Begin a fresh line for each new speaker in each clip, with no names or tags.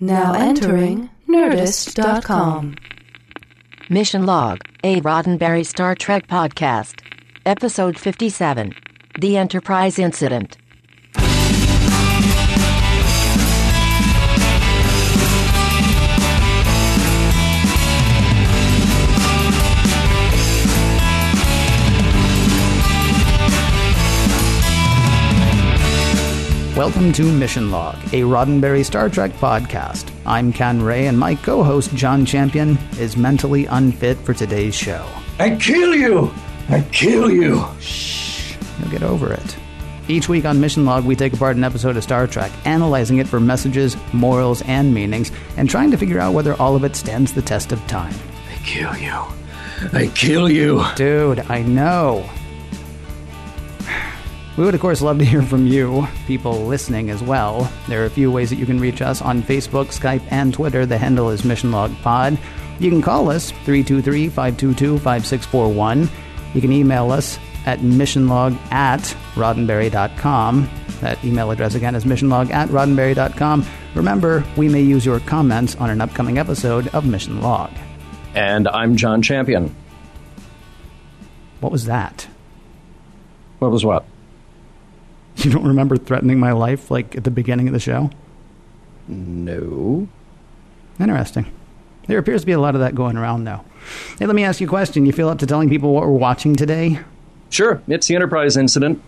Now entering Nerdist.com.
Mission Log, a Roddenberry Star Trek podcast. Episode 57 The Enterprise Incident.
Welcome to Mission Log, a Roddenberry Star Trek podcast. I'm Ken Ray, and my co host, John Champion, is mentally unfit for today's show.
I kill you! I kill you!
Shh, you'll get over it. Each week on Mission Log, we take apart an episode of Star Trek, analyzing it for messages, morals, and meanings, and trying to figure out whether all of it stands the test of time.
I kill you. I kill you.
Dude, I know. We would, of course, love to hear from you, people listening as well. There are a few ways that you can reach us on Facebook, Skype, and Twitter. The handle is Mission Log Pod. You can call us 323 522 5641. You can email us at missionlog at roddenberry.com. That email address again is missionlog at roddenberry.com. Remember, we may use your comments on an upcoming episode of Mission Log.
And I'm John Champion.
What was that?
What was what?
You don't remember threatening my life like at the beginning of the show?
No.
Interesting. There appears to be a lot of that going around now. Hey, let me ask you a question. You feel up to telling people what we're watching today?
Sure, it's the Enterprise incident.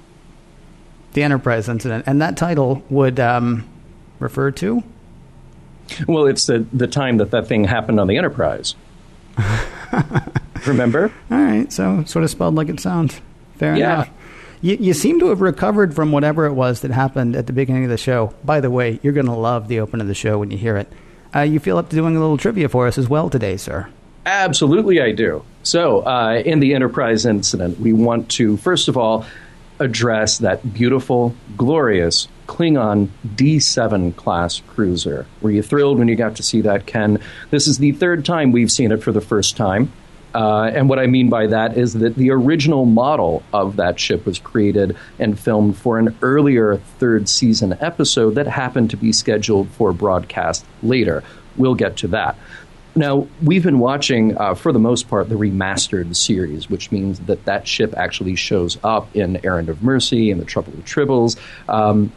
The Enterprise incident. And that title would um, refer to?
Well, it's the, the time that that thing happened on the Enterprise. Remember?
All right, so sort of spelled like it sounds. Fair
Yeah.
enough. You, you seem to have recovered from whatever it was that happened at the beginning of the show. By the way, you're going to love the open of the show when you hear it. Uh, you feel up to doing a little trivia for us as well today, sir.
Absolutely, I do. So, uh, in the Enterprise incident, we want to, first of all, address that beautiful, glorious Klingon D7 class cruiser. Were you thrilled when you got to see that, Ken? This is the third time we've seen it for the first time. Uh, and what I mean by that is that the original model of that ship was created and filmed for an earlier third season episode that happened to be scheduled for broadcast later. We'll get to that. Now, we've been watching, uh, for the most part, the remastered series, which means that that ship actually shows up in Errand of Mercy and The Trouble with Tribbles. Um,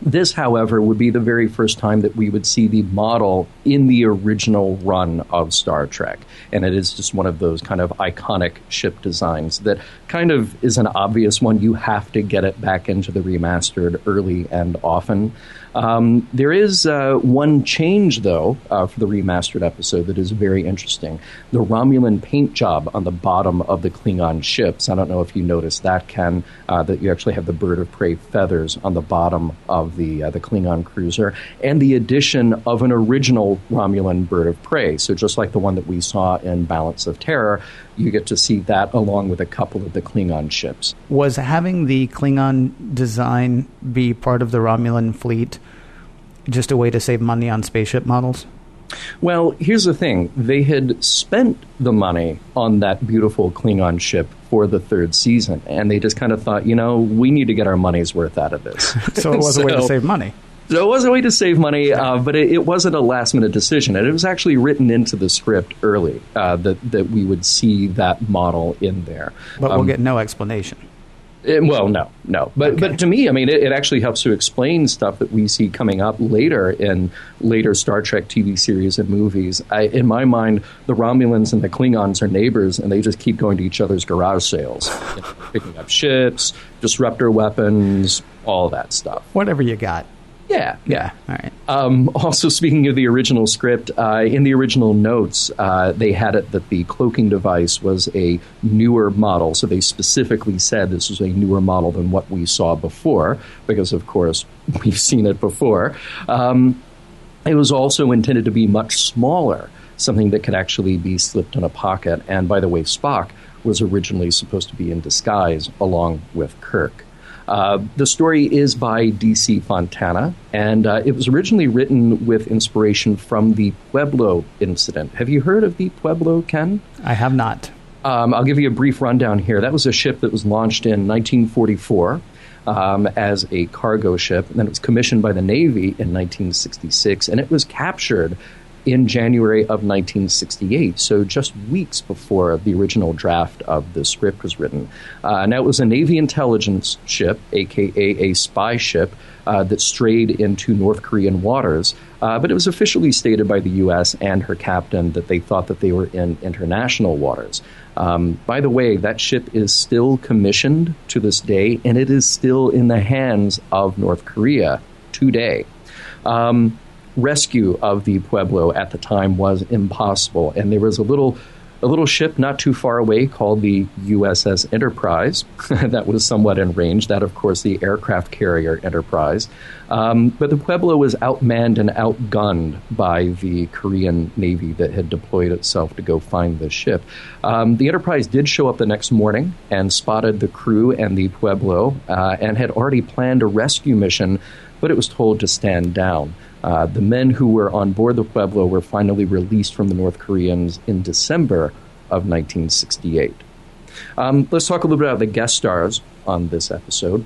this, however, would be the very first time that we would see the model in the original run of Star Trek. And it is just one of those kind of iconic ship designs that kind of is an obvious one. You have to get it back into the remastered early and often. Um, there is uh, one change, though, uh, for the remastered episode that is very interesting. The Romulan paint job on the bottom of the Klingon ships. I don't know if you noticed that, Ken, uh, that you actually have the bird of prey feathers on the bottom of the uh, the Klingon cruiser, and the addition of an original Romulan bird of prey. So just like the one that we saw in Balance of Terror, you get to see that along with a couple of the Klingon ships.
Was having the Klingon design be part of the Romulan fleet just a way to save money on spaceship models?
Well, here's the thing. They had spent the money on that beautiful Klingon ship for the third season, and they just kind of thought, you know, we need to get our money's worth out of this.
So it was a way to save money.
So it was a way to save money, uh, but it, it wasn't a last minute decision. And it was actually written into the script early uh, that, that we would see that model in there.
But we'll
Um,
get no explanation.
Eh, well, no, no. But
Okay.
but to me, I mean, it, it actually helps to explain stuff that we see coming up later in later Star Trek TV series and movies. I, in my mind, the Romulans and the Klingons are neighbors, and they just keep going to each other's garage sales, you know, picking up ships, disruptor weapons, all that stuff.
Whatever you got.
Yeah,
Yeah. All right.
um, also, speaking of the original script, uh, in the original notes, uh, they had it that the cloaking device was a newer model. So they specifically said this was a newer model than what we saw before, because of course we've seen it before. Um, it was also intended to be much smaller, something that could actually be slipped in a pocket. And by the way, Spock was originally supposed to be in disguise along with Kirk. Uh, the story is by D.C. Fontana, and uh, it was originally written with inspiration from the Pueblo incident. Have you heard of the Pueblo, Ken?
I have not.
Um, I'll give you a brief rundown here. That was a ship that was launched in 1944 um, as a cargo ship, and then it was commissioned by the Navy in 1966, and it was captured in January of 1968, so just weeks before the original draft of the script was written. Uh, now, it was a Navy intelligence ship, aka a spy ship, uh, that strayed into North Korean waters. Uh, but it was officially stated by the U.S. and her captain that they thought that they were in international waters. Um, by the way, that ship is still commissioned to this day, and it is still in the hands of North Korea today. Um, rescue of the Pueblo at the time was impossible, and there was a little a little ship not too far away called the USS Enterprise that was somewhat in range. That, of course, the aircraft carrier Enterprise. Um, but the Pueblo was outmanned and outgunned by the Korean Navy that had deployed itself to go find the ship. Um, the Enterprise did show up the next morning and spotted the crew and the Pueblo uh, and had already planned a rescue mission, but it was told to stand down. Uh, the men who were on board the Pueblo were finally released from the North Koreans in December of 1968. Um, let's talk a little bit about the guest stars on this episode.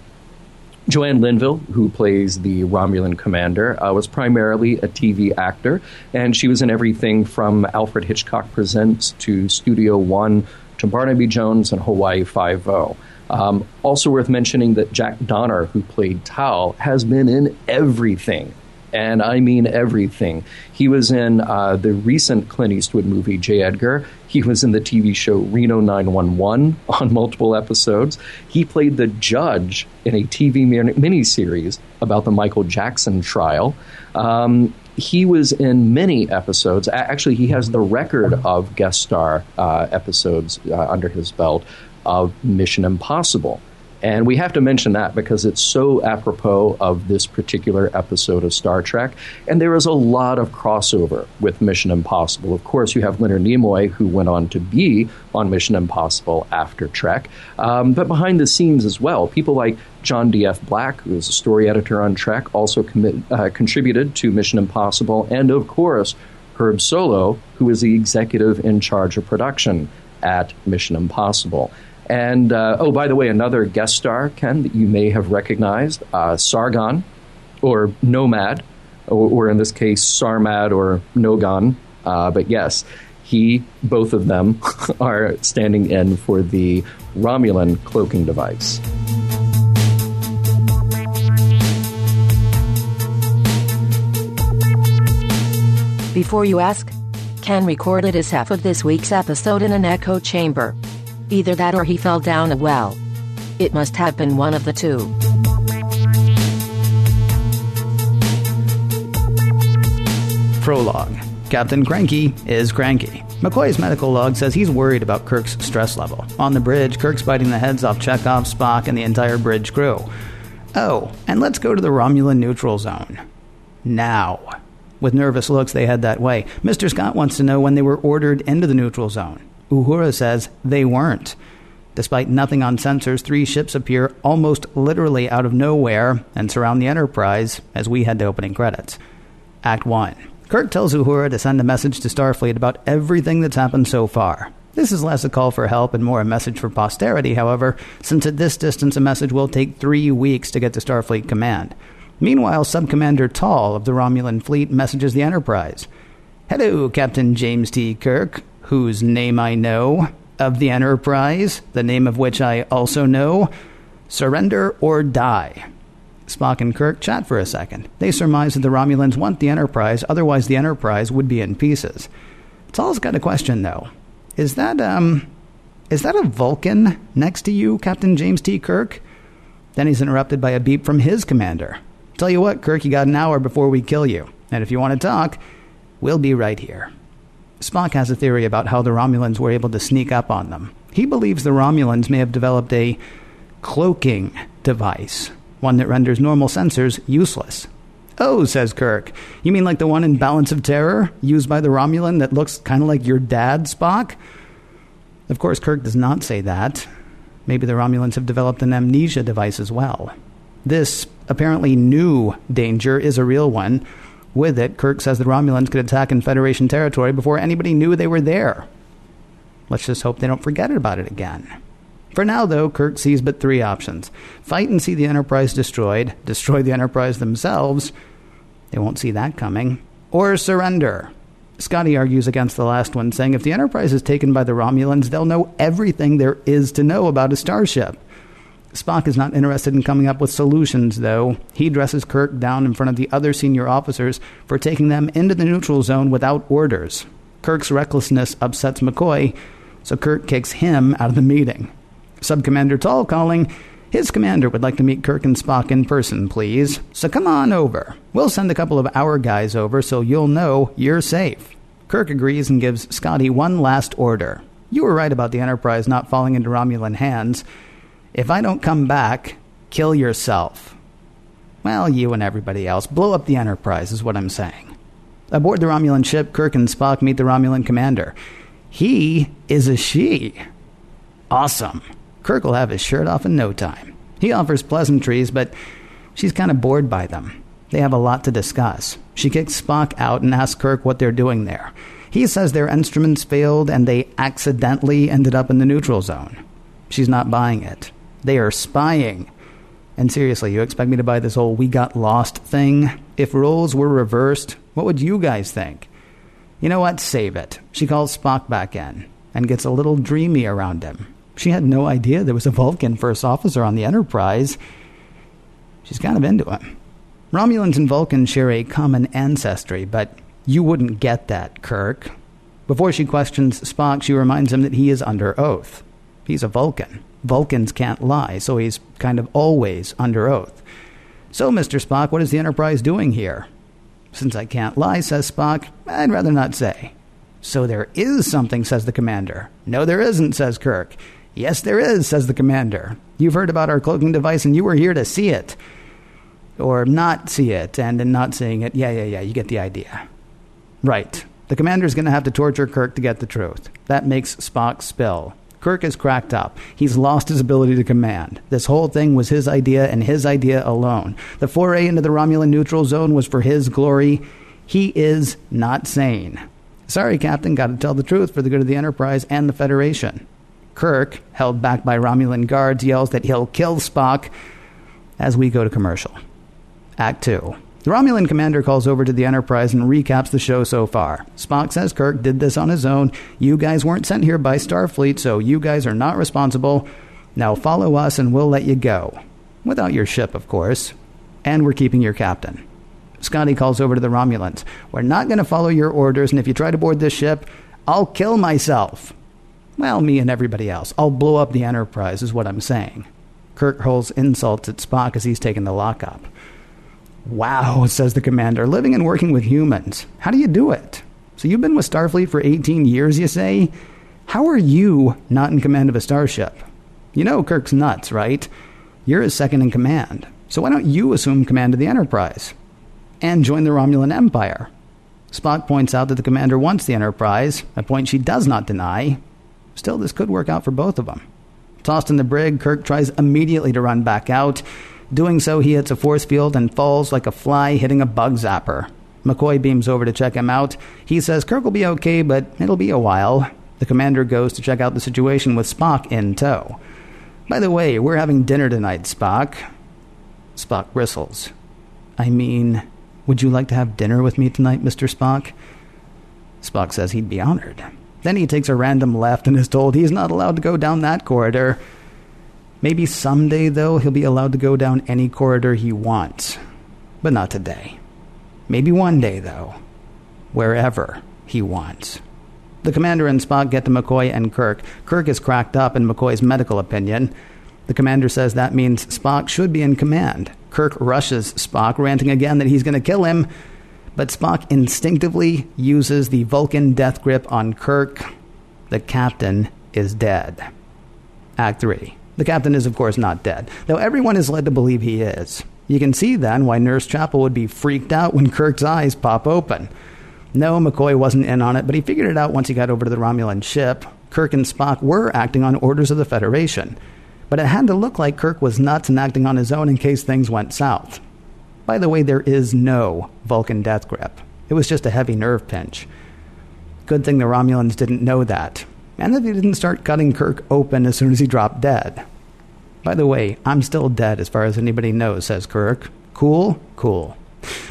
Joanne Linville, who plays the Romulan commander, uh, was primarily a TV actor, and she was in everything from Alfred Hitchcock Presents to Studio One to Barnaby Jones and Hawaii Five O. Um, also worth mentioning that Jack Donner, who played Tal, has been in everything and I mean everything. He was in uh, the recent Clint Eastwood movie, J. Edgar. He was in the TV show Reno 911 on multiple episodes. He played the judge in a TV miniseries about the Michael Jackson trial. Um, he was in many episodes. Actually, he has the record of guest star uh, episodes uh, under his belt of Mission Impossible. And we have to mention that because it's so apropos of this particular episode of Star Trek. And there is a lot of crossover with Mission Impossible. Of course, you have Leonard Nimoy, who went on to be on Mission Impossible after Trek. Um, but behind the scenes as well, people like John D.F. Black, who is a story editor on Trek, also commit, uh, contributed to Mission Impossible. And of course, Herb Solow, who is the executive in charge of production at Mission Impossible. And uh, oh, by the way, another guest star, Ken, that you may have recognized, uh, Sargon, or Nomad, or, or, in this case, Sarmad or Nogon. Uh, but yes, he, both of them, are standing in for the Romulan cloaking device.
Before you ask, Ken recorded his half of this week's episode in an echo chamber. Either that or he fell down a well. It must have been one of the two.
Prologue Captain Cranky is cranky. McCoy's medical log says he's worried about Kirk's stress level. On the bridge, Kirk's biting the heads off Chekov, Spock, and the entire bridge crew. Oh, and let's go to the Romulan neutral zone. Now. With nervous looks, they head that way. Mr. Scott wants to know when they were ordered into the neutral zone. Uhura says they weren't. Despite nothing on sensors, three ships appear almost literally out of nowhere and surround the Enterprise as we head to opening credits. Act 1. Kirk tells Uhura to send a message to Starfleet about everything that's happened so far. This is less a call for help and more a message for posterity, however, since at this distance a message will take three weeks to get to Starfleet Command. Meanwhile, Subcommander Tal of the Romulan fleet messages the Enterprise. Hello, Captain James T. Kirk whose name I know, of the Enterprise, the name of which I also know, surrender or die. Spock and Kirk chat for a second. They surmise that the Romulans want the Enterprise, otherwise the Enterprise would be in pieces. Tal's got a question though. Is that um is that a Vulcan next to you, Captain James T. Kirk? Then he's interrupted by a beep from his commander. Tell you what, Kirk, you got an hour before we kill you. And if you want to talk, we'll be right here. Spock has a theory about how the Romulans were able to sneak up on them. He believes the Romulans may have developed a cloaking device, one that renders normal sensors useless. Oh, says Kirk. You mean like the one in Balance of Terror, used by the Romulan that looks kind of like your dad, Spock? Of course, Kirk does not say that. Maybe the Romulans have developed an amnesia device as well. This apparently new danger is a real one, with it, Kirk says the Romulans could attack in Federation territory before anybody knew they were there. Let's just hope they don't forget about it again. For now, though, Kirk sees but three options fight and see the Enterprise destroyed, destroy the Enterprise themselves. They won't see that coming. Or surrender. Scotty argues against the last one, saying if the Enterprise is taken by the Romulans, they'll know everything there is to know about a starship. Spock is not interested in coming up with solutions, though. He dresses Kirk down in front of the other senior officers for taking them into the neutral zone without orders. Kirk's recklessness upsets McCoy, so Kirk kicks him out of the meeting. Subcommander Tal calling, his commander would like to meet Kirk and Spock in person, please. So come on over. We'll send a couple of our guys over so you'll know you're safe. Kirk agrees and gives Scotty one last order. You were right about the Enterprise not falling into Romulan hands. If I don't come back, kill yourself. Well, you and everybody else, blow up the Enterprise, is what I'm saying. Aboard the Romulan ship, Kirk and Spock meet the Romulan commander. He is a she. Awesome. Kirk will have his shirt off in no time. He offers pleasantries, but she's kind of bored by them. They have a lot to discuss. She kicks Spock out and asks Kirk what they're doing there. He says their instruments failed and they accidentally ended up in the neutral zone. She's not buying it. They are spying. And seriously, you expect me to buy this whole we got lost thing? If roles were reversed, what would you guys think? You know what? Save it. She calls Spock back in and gets a little dreamy around him. She had no idea there was a Vulcan first officer on the Enterprise. She's kind of into him. Romulans and Vulcans share a common ancestry, but you wouldn't get that, Kirk. Before she questions Spock, she reminds him that he is under oath. He's a Vulcan. Vulcans can't lie, so he's kind of always under oath. So, Mr. Spock, what is the Enterprise doing here? Since I can't lie, says Spock, I'd rather not say. So there is something, says the commander. No, there isn't, says Kirk. Yes, there is, says the commander. You've heard about our cloaking device and you were here to see it. Or not see it, and in not seeing it, yeah, yeah, yeah, you get the idea. Right. The commander's going to have to torture Kirk to get the truth. That makes Spock spill. Kirk is cracked up. He's lost his ability to command. This whole thing was his idea and his idea alone. The foray into the Romulan neutral zone was for his glory. He is not sane. Sorry, Captain, got to tell the truth for the good of the Enterprise and the Federation. Kirk, held back by Romulan guards, yells that he'll kill Spock as we go to commercial. Act 2. The Romulan commander calls over to the Enterprise and recaps the show so far. Spock says Kirk did this on his own. You guys weren't sent here by Starfleet, so you guys are not responsible. Now follow us and we'll let you go. Without your ship, of course. And we're keeping your captain. Scotty calls over to the Romulans. We're not going to follow your orders, and if you try to board this ship, I'll kill myself. Well, me and everybody else. I'll blow up the Enterprise, is what I'm saying. Kirk hurls insults at Spock as he's taking the lockup. Wow, says the commander, living and working with humans. How do you do it? So you've been with Starfleet for 18 years, you say? How are you not in command of a starship? You know Kirk's nuts, right? You're his second in command. So why don't you assume command of the Enterprise? And join the Romulan Empire? Spock points out that the commander wants the Enterprise, a point she does not deny. Still, this could work out for both of them. Tossed in the brig, Kirk tries immediately to run back out. Doing so, he hits a force field and falls like a fly hitting a bug zapper. McCoy beams over to check him out. He says Kirk will be okay, but it'll be a while. The commander goes to check out the situation with Spock in tow. By the way, we're having dinner tonight, Spock. Spock bristles. I mean, would you like to have dinner with me tonight, Mr. Spock? Spock says he'd be honored. Then he takes a random left and is told he's not allowed to go down that corridor. Maybe someday, though, he'll be allowed to go down any corridor he wants. But not today. Maybe one day, though. Wherever he wants. The commander and Spock get to McCoy and Kirk. Kirk is cracked up in McCoy's medical opinion. The commander says that means Spock should be in command. Kirk rushes Spock, ranting again that he's going to kill him. But Spock instinctively uses the Vulcan death grip on Kirk. The captain is dead. Act 3. The captain is, of course, not dead, though everyone is led to believe he is. You can see then why Nurse Chapel would be freaked out when Kirk's eyes pop open. No, McCoy wasn't in on it, but he figured it out once he got over to the Romulan ship. Kirk and Spock were acting on orders of the Federation, but it had to look like Kirk was nuts and acting on his own in case things went south. By the way, there is no Vulcan death grip. It was just a heavy nerve pinch. Good thing the Romulans didn't know that. And that they didn't start cutting Kirk open as soon as he dropped dead. By the way, I'm still dead as far as anybody knows, says Kirk. Cool? Cool.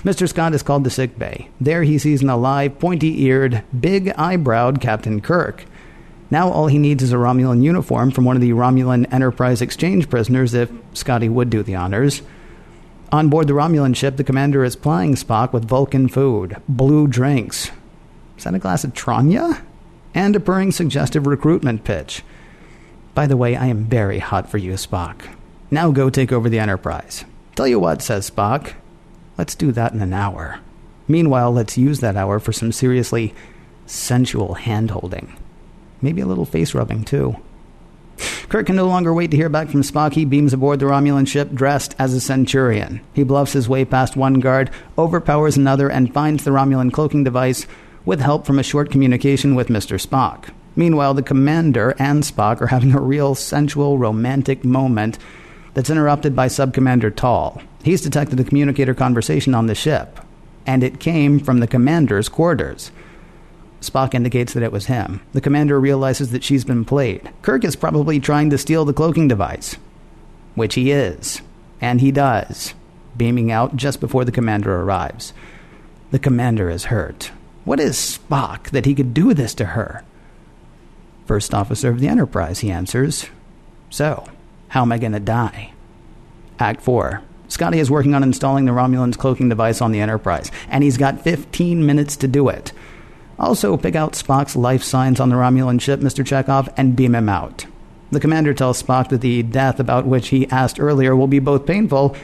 Mr. Scott is called to sick bay. There he sees an alive, pointy eared, big eyebrowed Captain Kirk. Now all he needs is a Romulan uniform from one of the Romulan Enterprise exchange prisoners if Scotty would do the honors. On board the Romulan ship, the commander is plying Spock with Vulcan food, blue drinks. Is that a glass of Tranya? And a purring suggestive recruitment pitch. By the way, I am very hot for you, Spock. Now go take over the Enterprise. Tell you what, says Spock. Let's do that in an hour. Meanwhile, let's use that hour for some seriously sensual hand holding. Maybe a little face rubbing, too. Kirk can no longer wait to hear back from Spock. He beams aboard the Romulan ship dressed as a Centurion. He bluffs his way past one guard, overpowers another, and finds the Romulan cloaking device with help from a short communication with Mr. Spock. Meanwhile, the commander and Spock are having a real sensual, romantic moment that's interrupted by Subcommander Tal. He's detected a communicator conversation on the ship, and it came from the commander's quarters. Spock indicates that it was him. The commander realizes that she's been played. Kirk is probably trying to steal the cloaking device, which he is, and he does, beaming out just before the commander arrives. The commander is hurt. What is Spock that he could do this to her? First officer of the Enterprise, he answers. So, how am I going to die? Act 4. Scotty is working on installing the Romulan's cloaking device on the Enterprise, and he's got 15 minutes to do it. Also, pick out Spock's life signs on the Romulan ship, Mr. Chekov, and beam him out. The commander tells Spock that the death about which he asked earlier will be both painful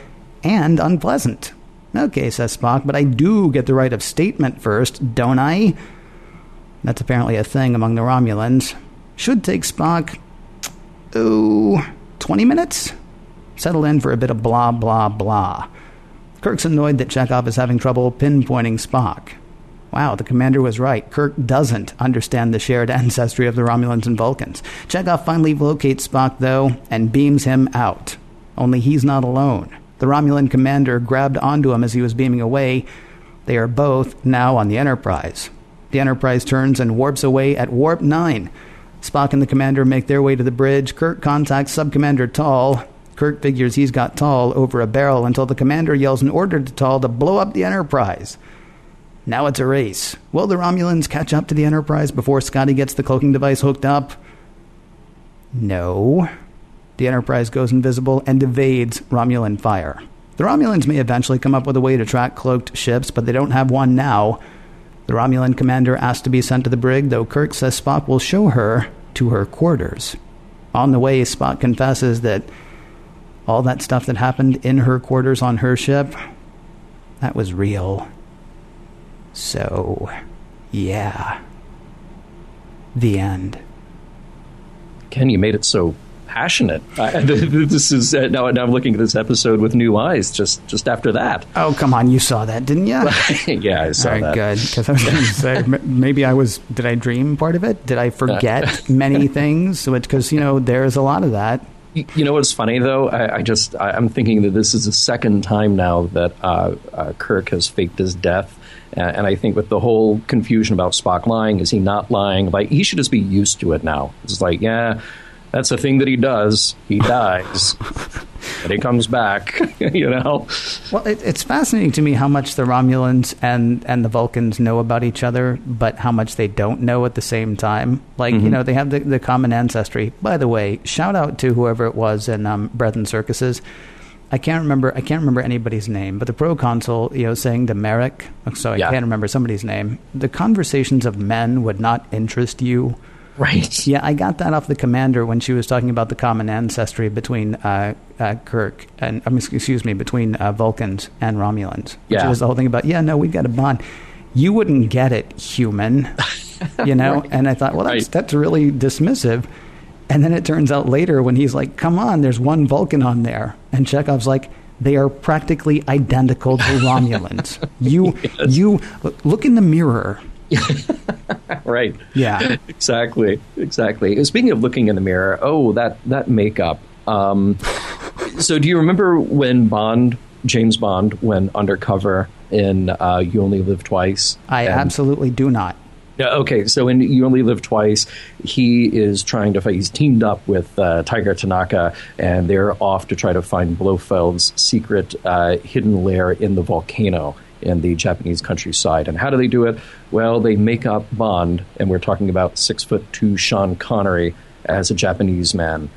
and unpleasant. Okay, says Spock, but I do get the right of statement first, don't I? That's apparently a thing among the Romulans. Should take Spock, oh, 20 minutes? Settle in for a bit of blah, blah, blah. Kirk's annoyed that Chekov is having trouble pinpointing Spock. Wow, the commander was right. Kirk doesn't understand the shared ancestry of the Romulans and Vulcans. Chekov finally locates Spock, though, and beams him out. Only he's not alone. The Romulan commander grabbed onto him as he was beaming away. They are both now on the Enterprise. The Enterprise turns and warps away at warp 9. Spock and the commander make their way to the bridge. Kirk contacts Subcommander Tal. Kirk figures he's got Tal over a barrel until the commander yells an order to Tal to blow up the Enterprise. Now it's a race. Will the Romulans catch up to the Enterprise before Scotty gets the cloaking device hooked up? No. The Enterprise goes invisible and evades Romulan fire. The Romulans may eventually come up with a way to track cloaked ships, but they don't have one now. The Romulan commander asks to be sent to the brig, though Kirk says Spock will show her to her quarters. On the way, Spock confesses that all that stuff that happened in her quarters on her ship, that was real. So, yeah. The end.
Ken, you made it so passionate. I, this is uh, now. Now I'm looking at this episode with new eyes. Just just after that.
Oh come on, you saw that, didn't you?
yeah, I saw
All right,
that.
good. Because I was going to say maybe I was. Did I dream part of it? Did I forget many things? Because you know there's a lot of that.
Y- You know what's funny though? I, I just I, I'm thinking that this is the second time now that uh, uh, Kirk has faked his death, uh, and I think with the whole confusion about Spock lying, is he not lying? Like he should just be used to it now. It's like yeah, that's a thing that he does. He dies, but he comes back. you know.
Well, it, it's fascinating to me how much the Romulans and, and the Vulcans know about each other, but how much they don't know at the same time. Like, you know, they have the, the common ancestry. By the way, shout out to whoever it was in um, Bread and Circuses. I can't remember. I can't remember anybody's name, but the proconsul, you know, saying to Merik. So I
Yeah.
can't remember somebody's name. The conversations of men would not interest you.
Right.
Yeah, I got that off the commander when she was talking about the common ancestry between uh, uh, Kirk and um, excuse me between uh, Vulcans and Romulans. Which
Yeah.
was the whole thing about yeah, no, we've got a bond. You wouldn't get it, human. You know, and I thought, well, that's
Right.
that's really dismissive. And then it turns out later when he's like, "Come on, there's one Vulcan on there," and Chekov's like. They are practically identical to Romulans. You, you look in the mirror.
Right.
Yeah,
exactly. Exactly. Speaking of looking in the mirror oh that that makeup. Um, so do you remember when bond james bond went undercover in uh, you only live twice?
I
And-
absolutely do not.
Yeah, okay, so in You Only Live Twice, he is trying to fight, he's teamed up with uh, Tiger Tanaka, and they're off to try to find Blofeld's secret uh, hidden lair in the volcano in the Japanese countryside. And how do they do it? Well, they make up Bond, and we're talking about six foot two Sean Connery as a Japanese man.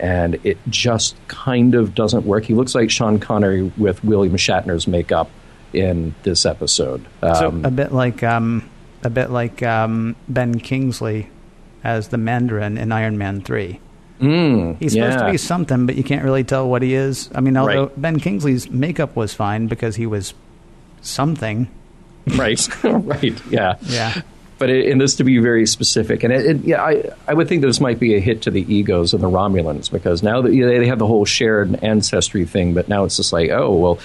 And it just kind of doesn't work. He looks like Sean Connery with William Shatner's makeup in this episode.
So
Um,
a bit like um, a bit like um, Ben Kingsley as the Mandarin in Iron Man Three.
mm,
He's supposed
yeah.
to be something, but you can't really tell what he is. I mean, although
Right.
Ben Kingsley's makeup was fine because he was something.
right, right, yeah,
Yeah.
But it, in this to be very specific, and it, it, yeah, I, I would think this might be a hit to the egos of the Romulans because now that you know, they have the whole shared ancestry thing, but now it's just like, oh well,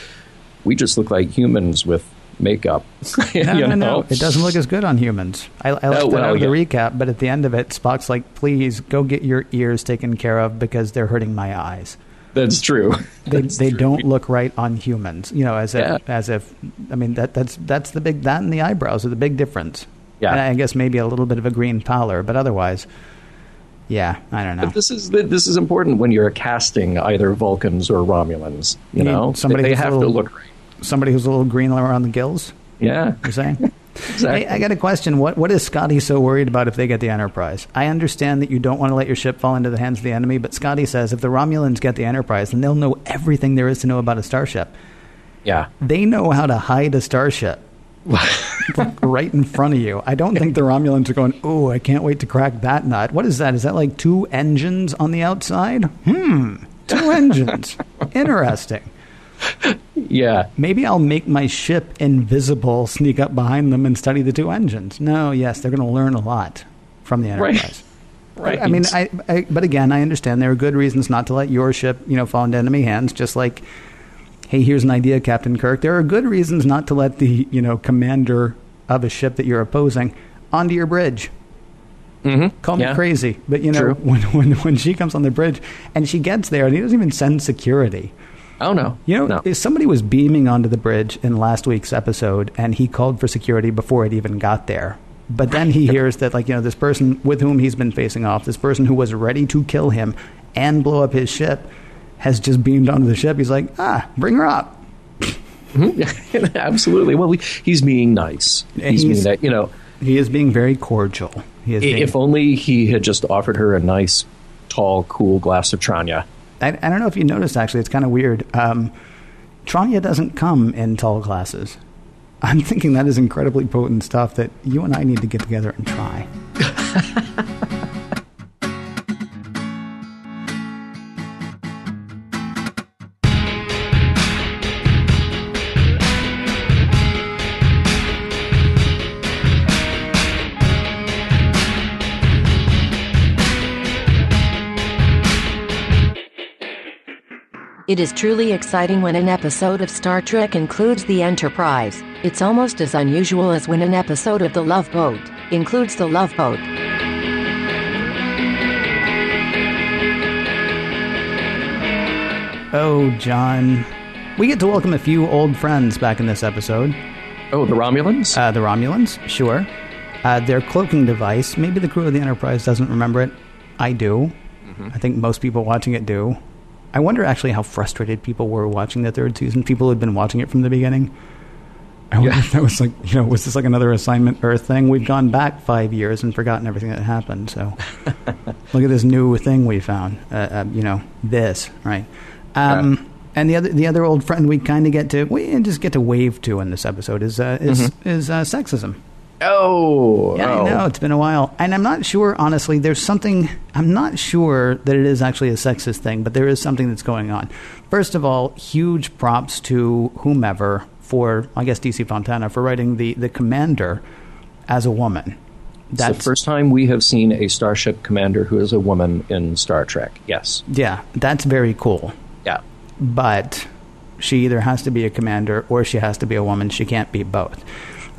we just look like humans with makeup.
No, no,
know?
no. It doesn't look as good on humans. I, I left
Oh, well,
out of the recap, but at the end of it, Spock's like, please go get your ears taken care of because they're hurting my eyes.
That's true.
They,
That's
they
true.
don't look right on humans. You know, as if,
Yeah.
as if, I mean, that, that's, that's the big, that and the eyebrows are the big difference.
Yeah.
And I guess maybe a little bit of a green pallor, but otherwise, yeah, I don't know.
But this is this is important when you're casting either Vulcans or Romulans. You
You
know,
somebody
they, they have to look right.
Somebody who's a little green around the gills,
Yeah,
you're saying?
exactly.
Hey, I got a question. What what is Scotty so worried about if they get the Enterprise? I understand that you don't want to let your ship fall into the hands of the enemy, but Scotty says if the Romulans get the Enterprise, then they'll know everything there is to know about a starship.
yeah.
They know how to hide a starship right in front of you. I don't think the Romulans are going, "Oh, I can't wait to crack that nut." What is that? Is that like two engines on the outside? Hmm, two engines. Interesting.
Yeah.
Maybe I'll make my ship invisible, sneak up behind them, and study the two engines. No, yes, they're going to learn a lot from the
Right.
Enterprise.
Right.
I mean, I, I, but again, I understand there are good reasons not to let your ship, you know, fall into enemy hands. Just like, hey, here's an idea, Captain Kirk. There are good reasons not to let the, you know, commander of a ship that you're opposing onto your bridge.
Mhm.
Call me
Yeah.
crazy, but you know,
True.
when, when when she comes on the bridge and she gets there, and he doesn't even send security.
Oh no.
You know,
no.
somebody was beaming onto the bridge in last week's episode, and he called for security before it even got there. But then he hears that, like, you know, this person with whom he's been facing off, this person who was ready to kill him and blow up his ship, has just beamed onto the ship. He's like, ah, bring her up.
Absolutely. Well, he- he's being nice. He's,
he's-
being that. You know,
He is being very cordial. He is being,
if only he had just offered her a nice, tall, cool glass of Tranya.
I, I don't know if you noticed, actually, it's kind of weird. Um, Tranya doesn't come in tall glasses. I'm thinking that is incredibly potent stuff that you and I need to get together and try.
It is truly exciting when an episode of Star Trek includes the Enterprise. It's almost as unusual as when an episode of The Love Boat includes the Love Boat.
Oh, John. We get to welcome a few old friends back in this episode.
Oh, the Romulans.
Uh, the Romulans, sure. Uh, their cloaking device. Maybe the crew of the Enterprise doesn't remember it. I do. I think most people watching it do. I wonder actually how frustrated people were watching the third season. People who had been watching it from the beginning. I wonder if that was like, you know, was this like another assignment Earth thing? We've gone back five years and forgotten everything that happened. So look at this new thing we found. Uh, uh, you know, this right. Um, And the other the other old friend we kind of get to we just get to wave to in this episode is uh, is is uh, sexism.
Oh,
Yeah,
oh.
I know it's been a while, and I'm not sure. Honestly, there's something. I'm not sure that it is actually a sexist thing, but there is something that's going on. First of all, huge props to whomever for, I guess, DC Fontana for writing the the commander as a woman.
It's the first time we have seen a starship commander who is a woman in Star Trek. Yes.
yeah, that's very cool.
Yeah.
but she either has to be a commander or she has to be a woman. She can't be both.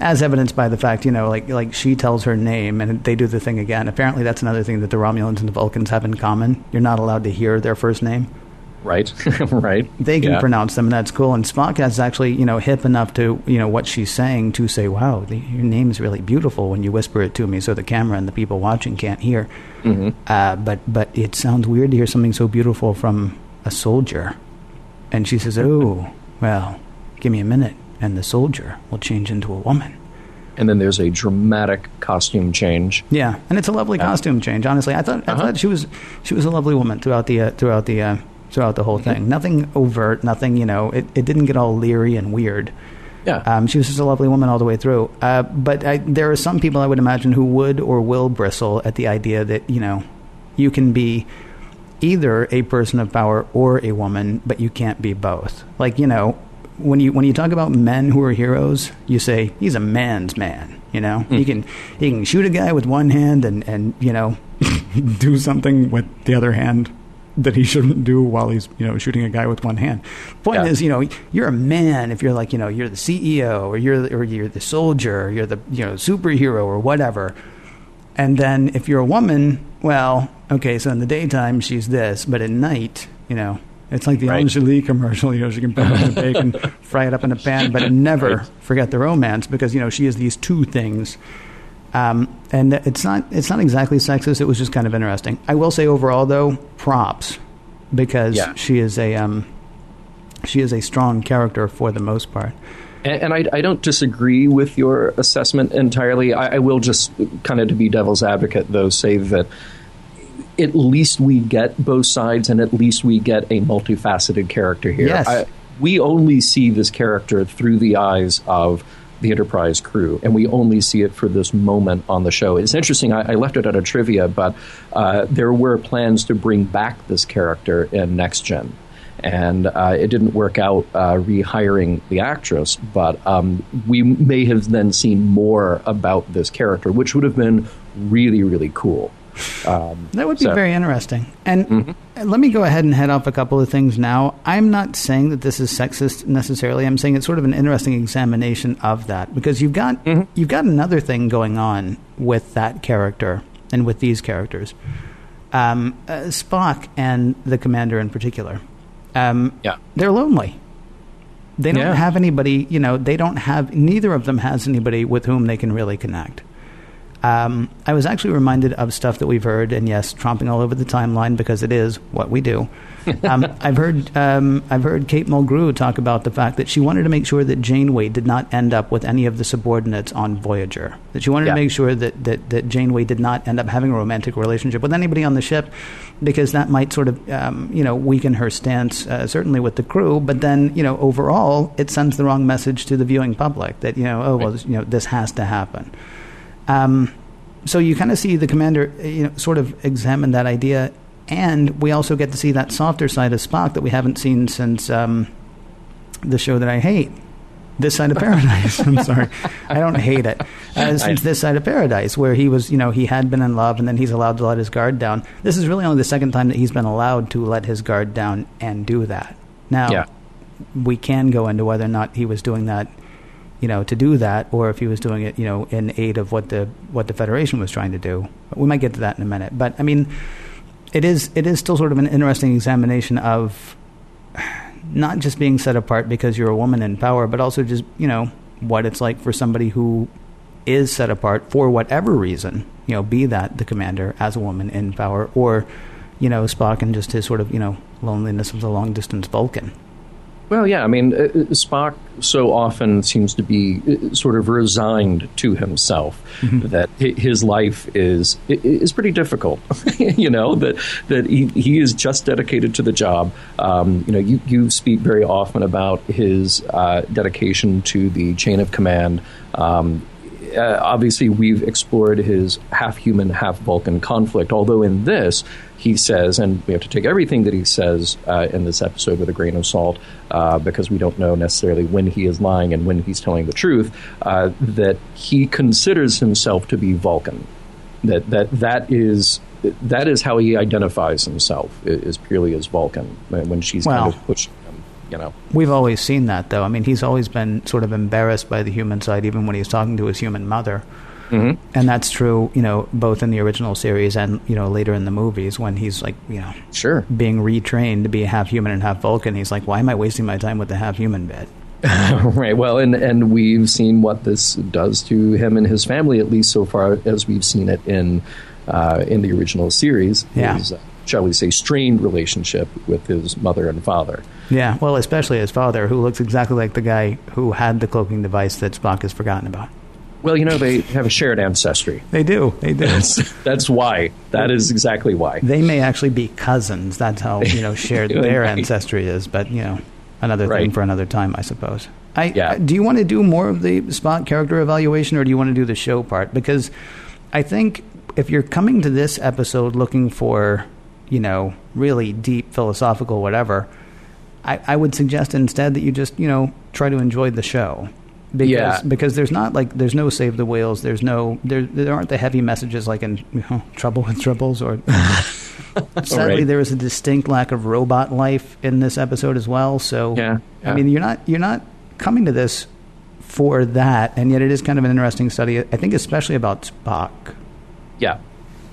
As evidenced by the fact, you know, like like she tells her name and they do the thing again. Apparently, that's another thing that the Romulans and the Vulcans have in common. You're not allowed to hear their first name.
Right, right.
They can
Yeah.
pronounce them, and that's cool. And Spock is actually, you know, hip enough to, you know, what she's saying to say, "Wow, the, your name is really beautiful." When you whisper it to me, so the camera and the people watching can't hear.
Mm-hmm.
Uh, but but it sounds weird to hear something so beautiful from a soldier. And she says, "Oh, well, give me a minute, and the soldier will change into a woman."
And then there's a dramatic costume change.
Yeah, and it's a lovely costume change. Honestly, I thought I
Uh-huh.
thought she was she was a lovely woman throughout the uh, throughout the uh, throughout the whole
Mm-hmm.
thing. Nothing overt, nothing you know. It it didn't get all leery and weird.
Yeah.
Um, she was just a lovely woman all the way through. Uh, but I, there are some people I would imagine who would or will bristle at the idea that you know you can be either a person of power or a woman, but you can't be both. Like you know when you when you talk about men who are heroes, you say he's a man's man. You know hmm. he can he can shoot a guy with one hand and and you know do something with the other hand that he shouldn't do while he's you know shooting a guy with one hand. Point
Yeah.
is, you know, you're a man if you're like you know you're the CEO or you're or you're the soldier or you're the you know superhero or whatever. And then if you're a woman, well, okay, so in the daytime she's this, but at night, you know, it's like the
Right.
Enjoli commercial. You know, she can put it in the bacon, fry it up in a pan, but never
Right.
forget the romance because you know she is these two things. Um, and it's not it's not exactly sexist. It was just kind of interesting. I will say overall though, props because
Yeah.
she is a um, she is a strong character for the most part.
And, and I, I don't disagree with your assessment entirely. I, I will just kind of to be devil's advocate, though, say that at least we get both sides, and at least we get a multifaceted character here.
Yes.
I, we only see this character through the eyes of the Enterprise crew, and we only see it for this moment on the show. It's interesting. I, I left it out of trivia, but uh, there were plans to bring back this character in Next Gen and uh, it didn't work out uh, rehiring the actress. But um, we may have then seen more about this character, which would have been really, really cool. Um,
That would be
so-
very interesting. And let me go ahead and head off a couple of things now. I'm not saying that this is sexist necessarily. I'm saying it's sort of an interesting examination of that because you've got you've got another thing going on with that character and with these characters, um, uh, Spock and the commander in particular. Um,
Yeah.
they're lonely. They don't
Yeah.
have anybody. You know, they don't have. Neither of them has anybody with whom they can really connect. Um, I was actually reminded of stuff that we've heard, and yes, tromping all over the timeline because it is what we do. Um, I've heard um, I've heard Kate Mulgrew talk about the fact that she wanted to make sure that Janeway did not end up with any of the subordinates on Voyager. That she wanted
Yeah.
to make sure that, that that Janeway did not end up having a romantic relationship with anybody on the ship, because that might sort of um, you know weaken her stance, uh, certainly with the crew. But then you know overall, it sends the wrong message to the viewing public that you know oh well
Right.
you know this has to happen. Um, so you kind of see the commander, you know, sort of examine that idea, and we also get to see that softer side of Spock that we haven't seen since um, the show that I hate, This Side of Paradise. I'm sorry, I don't hate it. Uh, since This Side of Paradise, where he was, you know, he had been in love, and then he's allowed to let his guard down. This is really only the second time that he's been allowed to let his guard down and do that. Now,
Yeah.
we can go into whether or not he was doing that you know, to do that, or if he was doing it, you know, in aid of what the what the Federation was trying to do. We might get to that in a minute, but I mean, it is it is still sort of an interesting examination of not just being set apart because you're a woman in power, but also just you know what it's like for somebody who is set apart for whatever reason, you know, be that the commander as a woman in power, or you know Spock and just his sort of you know loneliness of the long distance Vulcan.
Well, yeah, I mean, uh, uh, Spock so often seems to be uh, sort of resigned to himself that his life is is pretty difficult. you know that that he, he is just dedicated to the job. Um, you know, you you speak very often about his uh, dedication to the chain of command. Um, uh, obviously we've explored his half human, half Vulcan conflict. Although in this, he says, and we have to take everything that he says uh, in this episode with a grain of salt uh, because we don't know necessarily when he is lying and when he's telling the truth. Uh, that he considers himself to be Vulcan. That that that is. That is how he identifies himself, is purely as Vulcan when when she's
Well,
kind of pushing him. you know.
We've always seen that, though. I mean, he's always been sort of embarrassed by the human side, even when he's talking to his human mother.
Mm-hmm.
And that's true, you know, both in the original series and you know later in the movies when he's like, you know,
Sure.
being retrained to be half human and half Vulcan. He's like, why am I wasting my time with the half human bit?
right. Well, and and we've seen what this does to him and his family, at least so far as we've seen it in uh, in the original series.
Yeah.
His, uh, shall we say, strained relationship with his mother and father.
Yeah, well, especially his father, who looks exactly like the guy who had the cloaking device that Spock has forgotten about.
Well, you know, they have a shared ancestry.
They do. They do.
That's why. That is exactly why.
they may actually be cousins. That's how you know shared their
might.
ancestry is. But you know, another thing for another time, I suppose. I,
Yeah.
Do you want to do more of the Spock character evaluation, or do you want to do the show part? Because I think if you're coming to this episode looking for, you know, really deep philosophical whatever, I, I would suggest instead that you just you know try to enjoy the show. Because,
Yeah.
because there's not like there's no save the whales there's no there there aren't the heavy messages like in you know, trouble with tribbles or sadly
Right.
there is a distinct lack of robot life in this episode as well so
Yeah,
i mean you're not you're not coming to this for that and yet it is kind of an interesting study i think especially about spock
Yeah.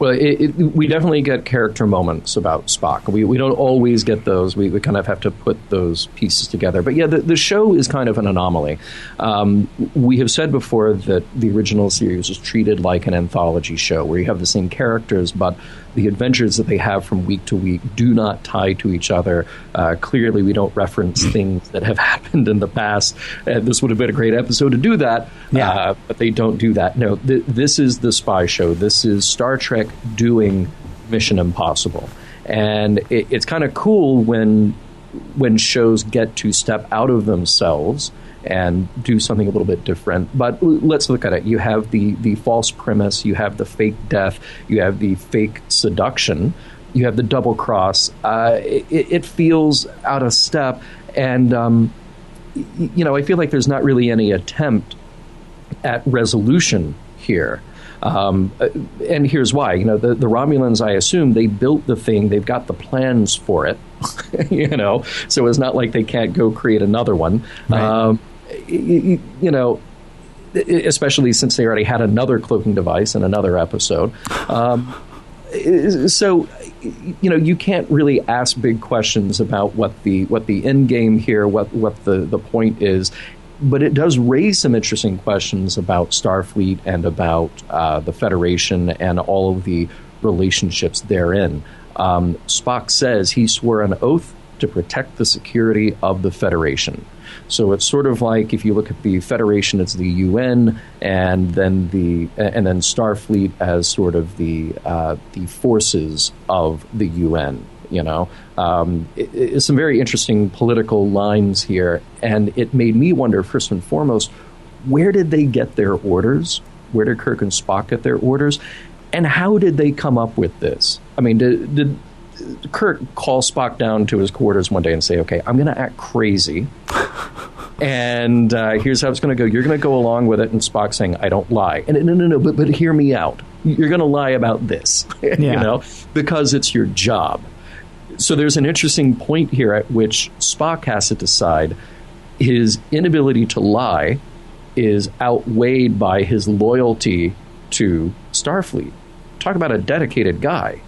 Well, it, it, we definitely get character moments about Spock. We, we don't always get those. We, we kind of have to put those pieces together. But yeah, the, the show is kind of an anomaly. Um, we have said before that the original series is treated like an anthology show where you have the same characters, but the adventures that they have from week to week do not tie to each other. Uh, clearly, we don't reference things that have happened in the past. And this would have been a great episode to do that.
Yeah.
Uh, but they don't do that. No, th- this is the spy show. This is Star Trek doing Mission Impossible, and it, it's kind of cool when when shows get to step out of themselves and do something a little bit different. But let's look at it. You have the the false premise. You have the fake death. You have the fake seduction. You have the double cross. Uh, it, it feels out of step, and um, you know I feel like there's not really any attempt at resolution here. Um, uh, and here's why. You know, the, the Romulans, I assume, they built the thing, they've got the plans for it, you know, so it's not like they can't go create another one.
Right.
Um, y- y- you know, especially since they already had another cloaking device in another episode. Um, so you know you can't really ask big questions about what the what the end game here what what the the point is but it does raise some interesting questions about Starfleet and about uh, the Federation and all of the relationships therein. Um, Spock says he swore an oath to protect the security of the Federation. So it's sort of like if you look at the Federation as the UN, and then the and then Starfleet as sort of the uh, the forces of the UN. You know, um, it, it's some very interesting political lines here, and it made me wonder first and foremost, where did they get their orders? Where did Kirk and Spock get their orders? And how did they come up with this? I mean, did, did Kirk calls Spock down to his quarters one day and say, "Okay, I'm going to act crazy, and uh, here's how it's going to go. You're going to go along with it." And Spock saying, "I don't lie." And no, no, no, but but hear me out. You're going to lie about this, you know, because it's your job. So there's an interesting point here at which Spock has to decide his inability to lie is outweighed by his loyalty to Starfleet. Talk about a dedicated guy.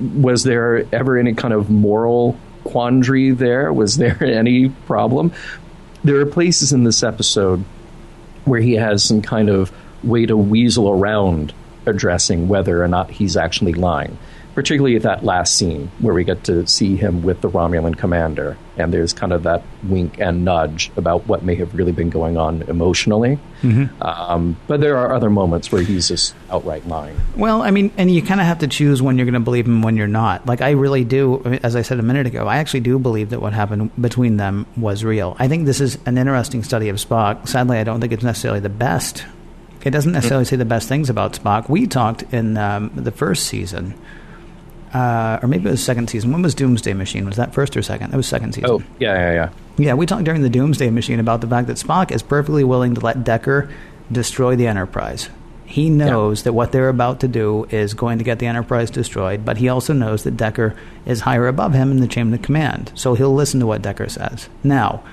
Was there ever any kind of moral quandary there? Was there any problem? There are places in this episode where he has some kind of way to weasel around addressing whether or not he's actually lying. Particularly that last scene where we get to see him with the Romulan commander, and there's kind of that wink and nudge about what may have really been going on emotionally. Um, but there are other moments where he's just outright lying.
Well, I mean, and you kind of have to choose when you're going to believe him, when you're not. Like, I really do, as I said a minute ago, I actually do believe that what happened between them was real. I think this is an interesting study of Spock. Sadly, I don't think it's necessarily the best. It doesn't necessarily say the best things about Spock. We talked in um, the first season, uh, or maybe it was second season. When was Doomsday Machine? Was that first or second? That was second season.
Oh, yeah, yeah, yeah.
Yeah, we talked during the Doomsday Machine about the fact that Spock is perfectly willing to let Decker destroy the Enterprise. He knows that what they're about to do is going to get the Enterprise destroyed, but he also knows that Decker is higher above him in the chain of command, so he'll listen to what Decker says. Now,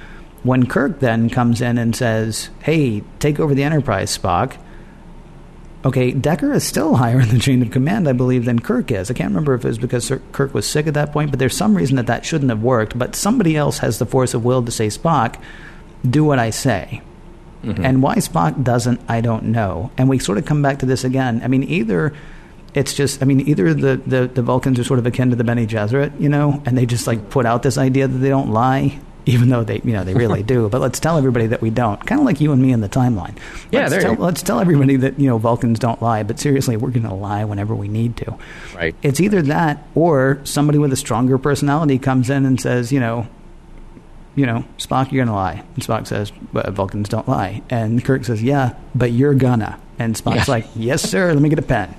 when Kirk then comes in and says, Hey, take over the Enterprise, Spock, okay, Decker is still higher in the chain of command, I believe, than Kirk is. I can't remember if it was because Sir- Kirk was sick at that point, but there's some reason that that shouldn't have worked. But somebody else has the force of will to say, Spock, do what I say. Mm-hmm. And why Spock doesn't, I don't know. And we sort of come back to this again. I mean, either it's just, I mean, either the, the, the Vulcans are sort of akin to the Bene Gesserit, you know, and they just like put out this idea that they don't lie. Even though they, you know, they really do, but let's tell everybody that we don't. Kind of like you and me in the timeline.
Yeah,
let's
there
tell,
you
let's tell everybody that you know Vulcans don't lie. But seriously, we're going to lie whenever we need to.
Right.
It's either that or somebody with a stronger personality comes in and says, you know, you know, Spock, you're gonna lie. And Spock says, but Vulcans don't lie. And Kirk says, yeah, but you're gonna. And Spock's
Yeah.
like, yes, sir. Let me get a pen.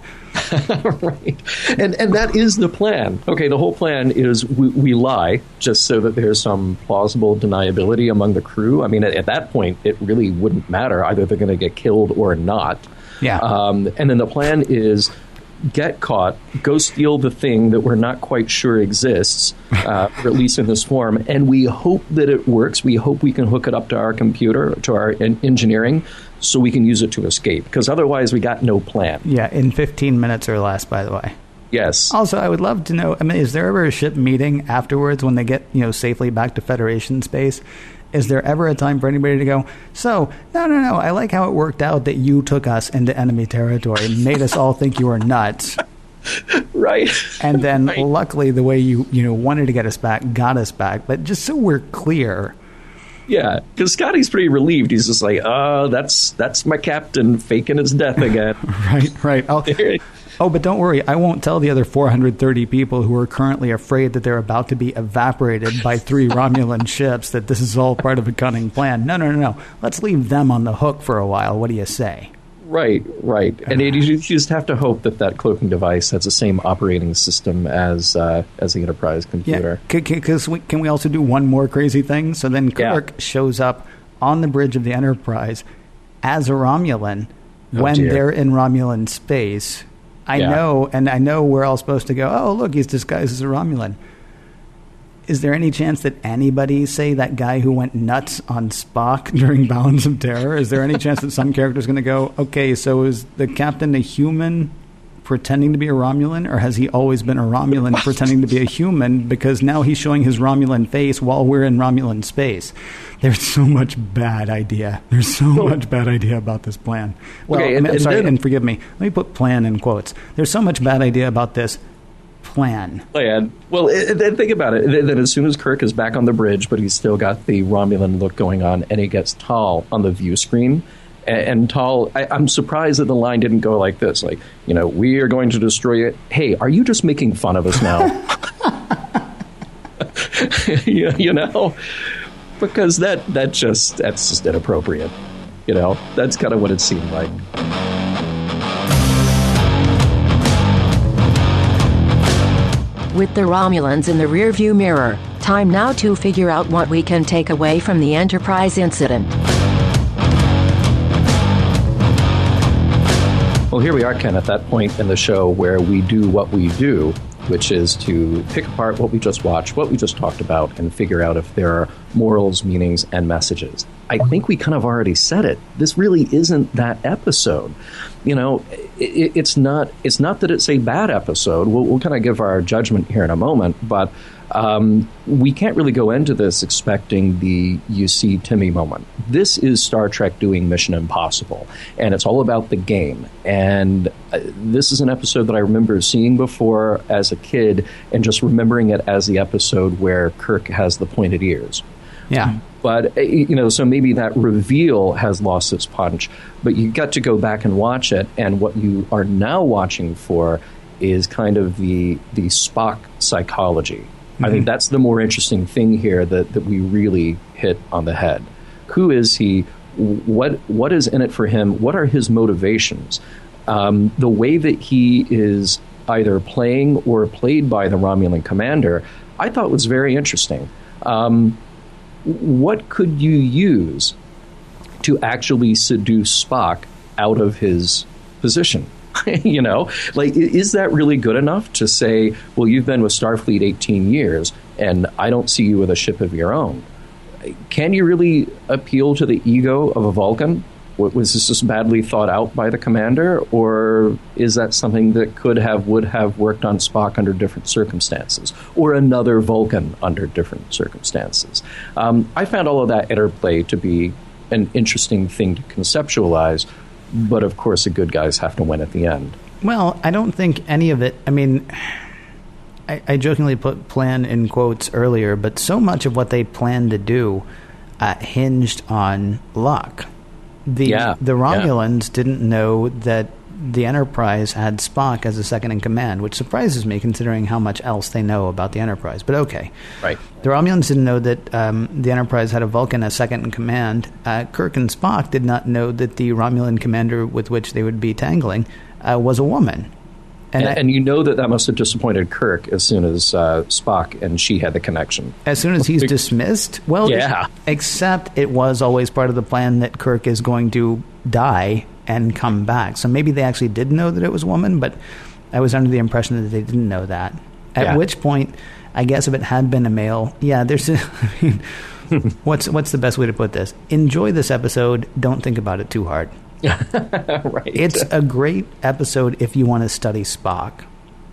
right. And and that is the plan. Okay, the whole plan is we, we lie just so that there's some plausible deniability among the crew. I mean, at, at that point, it really wouldn't matter either they're going to get killed or not.
Yeah.
Um, and then the plan is get caught, go steal the thing that we're not quite sure exists, uh, or at least in this form, and we hope that it works. We hope we can hook it up to our computer, to our en- engineering, so we can use it to escape. Because otherwise, we got no plan.
Yeah, in 15 minutes or less, by the way.
Yes.
Also, I would love to know. I mean, is there ever a ship meeting afterwards when they get you know safely back to Federation space? Is there ever a time for anybody to go? So no, no, no. I like how it worked out that you took us into enemy territory, made us all think you were nuts,
Right.
and then
Right.
luckily the way you you know wanted to get us back got us back. But just so we're clear,
Yeah, because Scotty's pretty relieved. He's just like, "Oh, that's that's my captain faking his death again."
right, right. I'll, Oh, but don't worry. I won't tell the other 430 people who are currently afraid that they're about to be evaporated by three Romulan ships that this is all part of a cunning plan. No, no, no, no. Let's leave them on the hook for a while. What do you say?
right, right. And it, you just have to hope that that cloaking device has the same operating system as uh, as the Enterprise computer.
Yeah, Because we, can we also do one more crazy thing? So then
Yeah.
Kirk shows up on the bridge of the Enterprise as a Romulan
Oh,
when
dear.
they're in Romulan space. I
Yeah.
know, and I know we're all supposed to go, oh, look, he's disguised as a Romulan. Is there any chance that anybody, say that guy who went nuts on Spock during Balance of Terror, is there any chance that some character is going to go, okay, so is the captain a human pretending to be a Romulan, or has he always been a Romulan pretending to be a human because now he's showing his Romulan face while we're in Romulan space? There's so much bad idea. There's so much bad idea about this plan. Well,
Okay,
I'm
and- and
sorry,
then-
and forgive me. Let me put plan in quotes. There's so much bad idea about this plan.
Oh, plan. Well, i then think about it. Then then as soon as Kirk is back on the bridge, but he's still got the Romulan look going on, and he gets Tal on the view screen. And Tal, I, I'm surprised that the line didn't go like this, like, you know, we are going to destroy it. Hey, are you just making fun of us now? you, you know, because that that just that's just inappropriate. You know, that's kind of what it seemed like.
With the Romulans in the rearview mirror, time now to figure out what we can take away from the Enterprise incident.
Well, here we are, Ken, at that point in the show where we do what we do, which is to pick apart what we just watched, what we just talked about, and figure out if there are morals, meanings, and messages. I think we kind of already said it. This really isn't that episode. You know, it, it's not. It's not that it's a bad episode. We'll, we'll kind of give our judgment here in a moment, but um, we can't really go into this expecting the you see Timmy moment. This is Star Trek doing Mission Impossible, and it's all about the game. And uh, this is an episode that I remember seeing before as a kid and just remembering it as the episode where Kirk has the pointed ears.
Yeah.
But uh, you know, so maybe that reveal has lost its punch. But you got to go back and watch it, and what you are now watching for is kind of the the Spock psychology. I think that's the more interesting thing here that, that we really hit on the head. Who is he? What what is in it for him? What are his motivations? Um, the way that he is either playing or played by the Romulan commander, I thought was very interesting. Um, what could you use to actually seduce Spock out of his position. you know, like, is that really good enough to say, well, you've been with Starfleet 18 years and I don't see you with a ship of your own? Can you really appeal to the ego of a Vulcan? Was this just badly thought out by the commander, or is that something that could have, would have worked on Spock under different circumstances, or another Vulcan under different circumstances? Um, I found all of that interplay to be an interesting thing to conceptualize, but of course, the good guys have to win at the end.
Well, I don't think any of it. I mean, I, I jokingly put "plan" in quotes earlier, but so much of what they planned to do uh, hinged on luck. The
Yeah,
the
yeah.
Romulans didn't know that the Enterprise had Spock as a second in command, which surprises me considering how much else they know about the Enterprise. But okay,
Right.
the Romulans didn't know that um, the Enterprise had a Vulcan as second in command. Uh, Kirk and Spock did not know that the Romulan commander with which they would be tangling uh, was a woman.
And,
I-
and you know that that must have disappointed Kirk as soon as uh, Spock and she had the connection.
as soon as he's dismissed, well,
Yeah.
Except it was always part of the plan that Kirk is going to die and come back. So maybe they actually did know that it was a woman, but I was under the impression that they didn't know that. At
Yeah.
which point, I guess if it had been a male, yeah, there's. I mean, what's what's the best way to put this? Enjoy this episode. Don't think about it too hard.
right.
It's a great episode if you want to study Spock.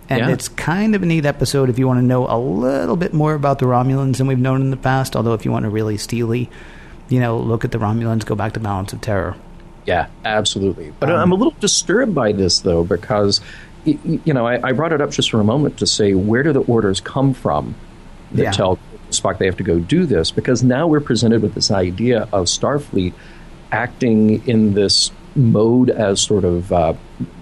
And
Yeah.
it's kind of a neat episode if you want to know a little bit more about the Romulans than we've known in the past. Although, if you want to really steely, you know, look at the Romulans, go back to Balance of Terror.
Yeah, absolutely. But
Um,
I'm a little disturbed by this, though, because, y- y- you know, I, I brought it up just for a moment to say, where do the orders come from that
Yeah.
tell Spock they have to go do this? Because now we're presented with this idea of Starfleet acting in this mode as sort of uh,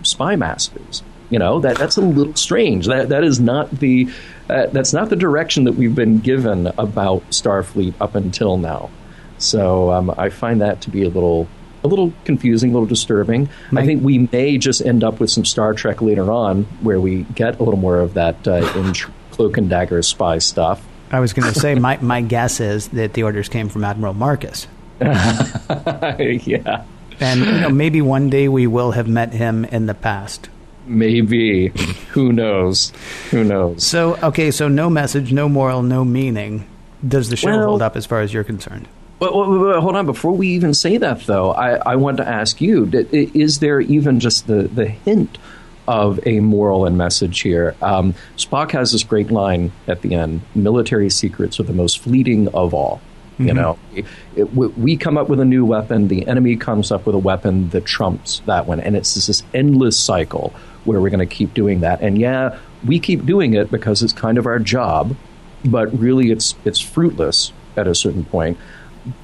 spy masters. You know that that's a little strange. That that is not the uh, that's not the direction that we've been given about Starfleet up until now. So um, I find that to be a little a little confusing, a little disturbing. I think we may just end up with some Star Trek later on, where we get a little more of that uh, in cloak and dagger spy stuff.
I was going to say, my, my guess is that the orders came from Admiral Marcus.
yeah,
And you know, maybe one day we will have met him in the past.
maybe. Who knows? Who knows?
So, okay, so no message, no moral, no meaning. Does the show
Well-
hold up as far as you're concerned?
Well, well, well, hold on. Before we even say that, though, I, I want to ask you: Is there even just the, the hint of a moral and message here? Um, Spock has this great line at the end: "Military secrets are the most fleeting of all." You know, it, it, we- we come up with a new weapon, the enemy comes up with a weapon that trumps that one, and it's just this endless cycle where we're going to keep doing that. And yeah, we keep doing it because it's kind of our job, but really, it's it's fruitless at a certain point.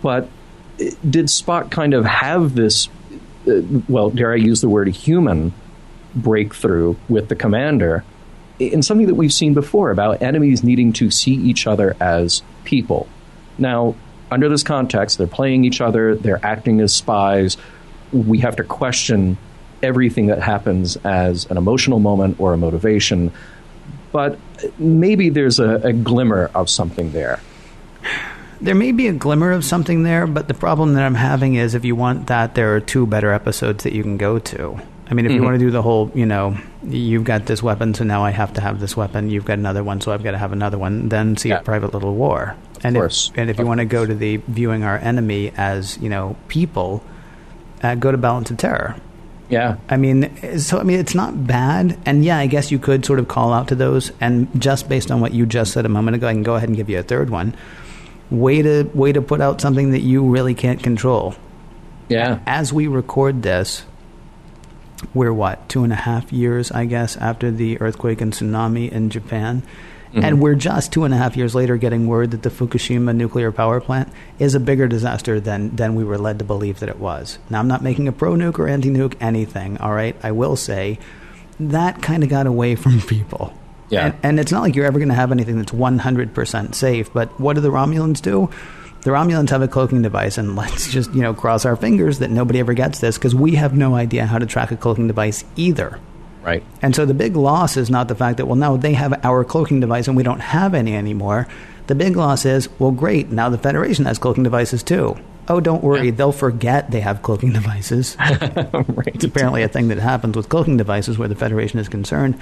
But did Spock kind of have this, uh, well, dare I use the word human breakthrough with the commander in something that we've seen before about enemies needing to see each other as people? Now, under this context, they're playing each other, they're acting as spies. We have to question everything that happens as an emotional moment or a motivation. But maybe there's a, a glimmer of something there.
There may be a glimmer of something there, but the problem that I'm having is if you want that, there are two better episodes that you can go to. I mean, if you want to do the whole, you know, you've got this weapon, so now I have to have this weapon. You've got another one, so I've got to have another one. Then see
Yeah.
a private little war. and
course.
If, and if you want to go to the viewing our enemy as you know people, uh, go to Balance of Terror.
Yeah.
I mean, so I mean, it's not bad, and yeah, I guess you could sort of call out to those, and just based on what you just said a moment ago, I can go ahead and give you a third one. Way to way to put out something that you really can't control.
Yeah.
As we record this, we're what two and a half years, I guess, after the earthquake and tsunami in Japan. Mm-hmm. And we're just two and a half years later getting word that the Fukushima nuclear power plant is a bigger disaster than, than we were led to believe that it was. Now, I'm not making a pro nuke or anti nuke anything, all right? I will say that kind of got away from people.
Yeah.
And, and it's not like you're ever going to have anything that's 100% safe, but what do the Romulans do? The Romulans have a cloaking device, and let's just, you know, cross our fingers that nobody ever gets this because we have no idea how to track a cloaking device either.
Right.
And so the big loss is not the fact that, well, now they have our cloaking device and we don't have any anymore. The big loss is, well, great, now the Federation has cloaking devices too. oh, don't worry, they'll forget they have cloaking devices.
right.
It's apparently a thing that happens with cloaking devices where the Federation is concerned.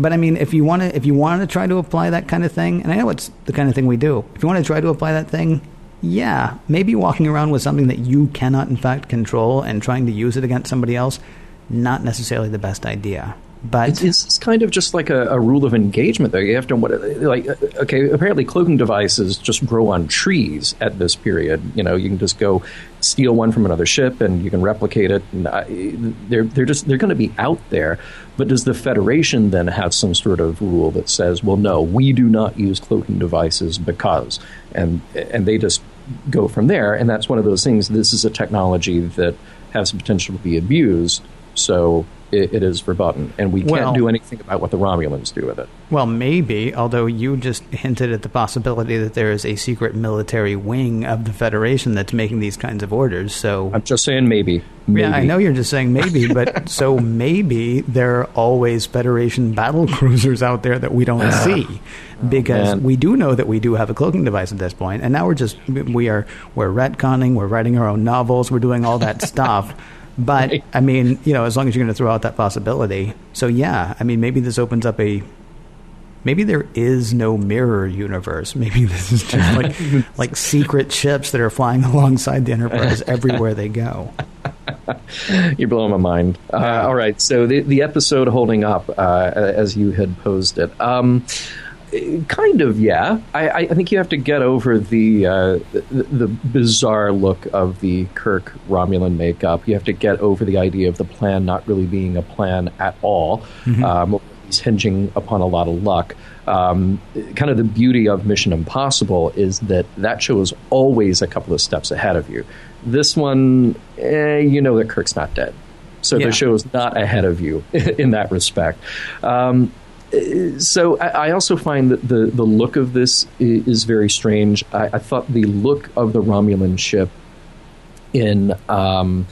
But I mean, if you want to, if you want to try to apply that kind of thing, and I know it's the kind of thing we do. If you want to try to apply that thing, yeah, maybe walking around with something that you cannot in fact control and trying to use it against somebody else, not necessarily the best idea. But
It's, it's kind of just like a, a rule of engagement, though. You have to what like uh, okay. Apparently, cloaking devices just grow on trees at this period. You know, you can just go steal one from another ship and you can replicate it. And uh, they're they're just they're going to be out there. But does the Federation then have some sort of rule that says, well, no, we do not use cloaking devices because, and and they just go from there. And that's one of those things. This is a technology that has the potential to be abused. So it, it is verboten, and we can't
Well-
do anything about what the Romulans do with it.
Well, maybe, although you just hinted at the possibility that there is a secret military wing of the Federation that's making these kinds of orders. So,
I'm just saying, maybe. maybe.
yeah, I know you're just saying maybe, but so maybe there are always Federation battle cruisers out there that we don't ah, see. Oh, because
man.
we do know that we do have a cloaking device at this point, and now we're just we are we're retconning, we're writing our own novels, we're doing all that stuff. But
Right.
I mean, you know, as long as you're going to throw out that possibility, so yeah, I mean, maybe this opens up a maybe there is no mirror universe. Maybe this is just like like secret ships that are flying alongside the Enterprise everywhere they go.
You're blowing my mind. Uh, all right, so the the episode holding up uh, as you had posed it. Um, kind of, yeah. I, I think you have to get over the, uh, the the bizarre look of the Kirk Romulan makeup. You have to get over the idea of the plan not really being a plan at all. Um, he's hinging upon a lot of luck. Um, kind of the beauty of Mission Impossible is that that show is always a couple of steps ahead of you. This one, eh, you know that Kirk's not dead. So
Yeah.
the show is not ahead of you in that respect. Um, so I, I also find that the, the look of this i- is very strange. I, I thought the look of the Romulan ship in um,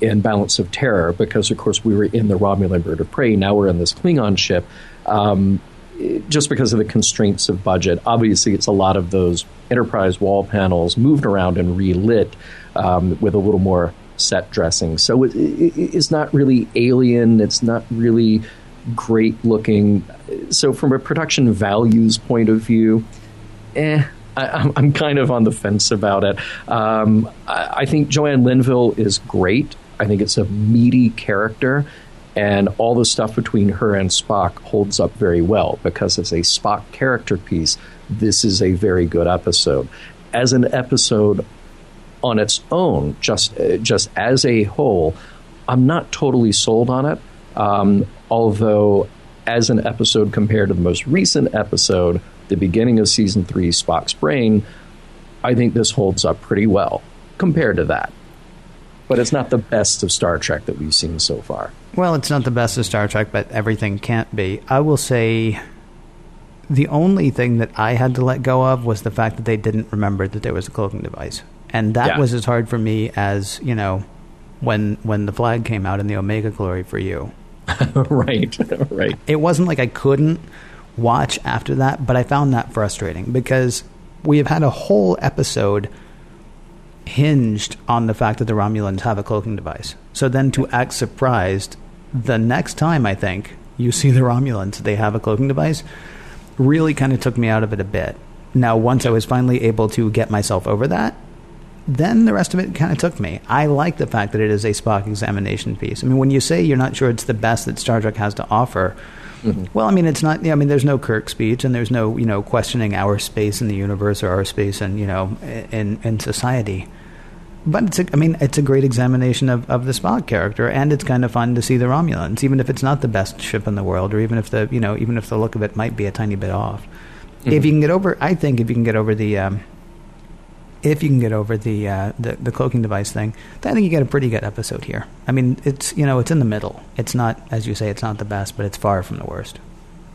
in Balance of Terror, because of course we were in the Romulan Bird of Prey. Now we're in this Klingon ship. Um, just because of the constraints of budget, obviously it's a lot of those Enterprise wall panels moved around and relit um, with a little more set dressing. So it, it, it's not really alien. It's not really great looking. So from a production values point of view, eh, I, I'm, I'm kind of on the fence about it. Um, I, I think Joanne Linville is great. I think it's a meaty character, and all the stuff between her and Spock holds up very well because as a Spock character piece, this is a very good episode. As an episode on its own, just just as a whole, I'm not totally sold on it. Um, although, as an episode compared to the most recent episode, the beginning of season three, Spock's Brain, I think this holds up pretty well compared to that. But it's not the best of Star Trek that we've seen so far.
Well, it's not the best of Star Trek, but everything can't be. I will say the only thing that I had to let go of was the fact that they didn't remember that there was a cloaking device. And that
Yeah.
was as hard for me as, you know, when when the flag came out in the Omega Glory for you.
right, right.
It wasn't like I couldn't watch after that, but I found that frustrating because we have had a whole episode hinged on the fact that the Romulans have a cloaking device. So then to act surprised the next time I think you see the Romulans, they have a cloaking device, really kind of took me out of it a bit. Now, once I was finally able to get myself over that, then the rest of it kind of took me. I like the fact that it is a Spock examination piece. I mean, when you say you're not sure it's the best that Star Trek has to offer, well, I mean, it's not. I mean, there's no Kirk speech, and there's no you know questioning our space in the universe or our space in you know in in society. But it's a, I mean, it's a great examination of, of the Spock character, and it's kind of fun to see the Romulans, even if it's not the best ship in the world, or even if the you know even if the look of it might be a tiny bit off. If you can get over, I think if you can get over the um, if you can get over the, uh, the the cloaking device thing, then I think you get a pretty good episode here. I mean, it's you know it's in the middle. It's not as you say, it's not the best, but it's far from the worst.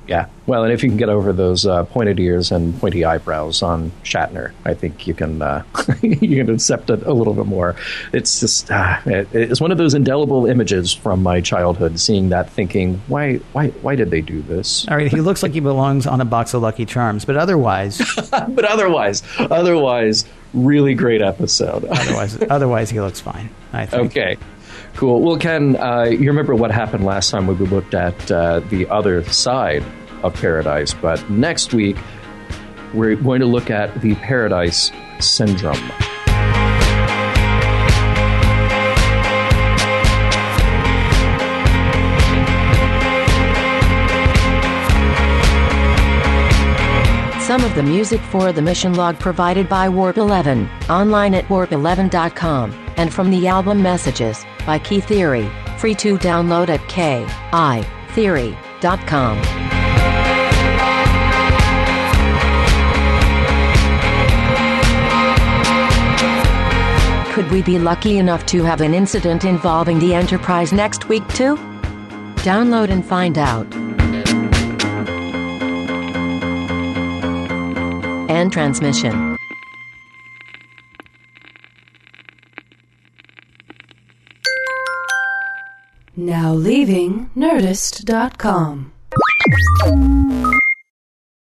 Yeah. Well, and if you can get over those uh, pointed ears and pointy eyebrows on Shatner, I think you can uh, you can accept it a little bit more. It's just uh, it, it's one of those indelible images from my childhood, seeing that, thinking, why why why did they do this?
All right, he looks like he belongs on a box of Lucky Charms, but otherwise,
but otherwise, otherwise, really great episode.
Otherwise, otherwise he looks fine. I think.
Okay, cool. Well, Ken, uh, you remember what happened last time when we looked at uh, the other side of paradise, but next week we're going to look at the paradise syndrome.
The music for the mission log provided by Warp 11, online at warp11.com, and from the album Messages by Key Theory, free to download at keytheory.com. Could we be lucky enough to have an incident involving the Enterprise next week, too? Download and find out. End transmission.
Now leaving Nerdist.com.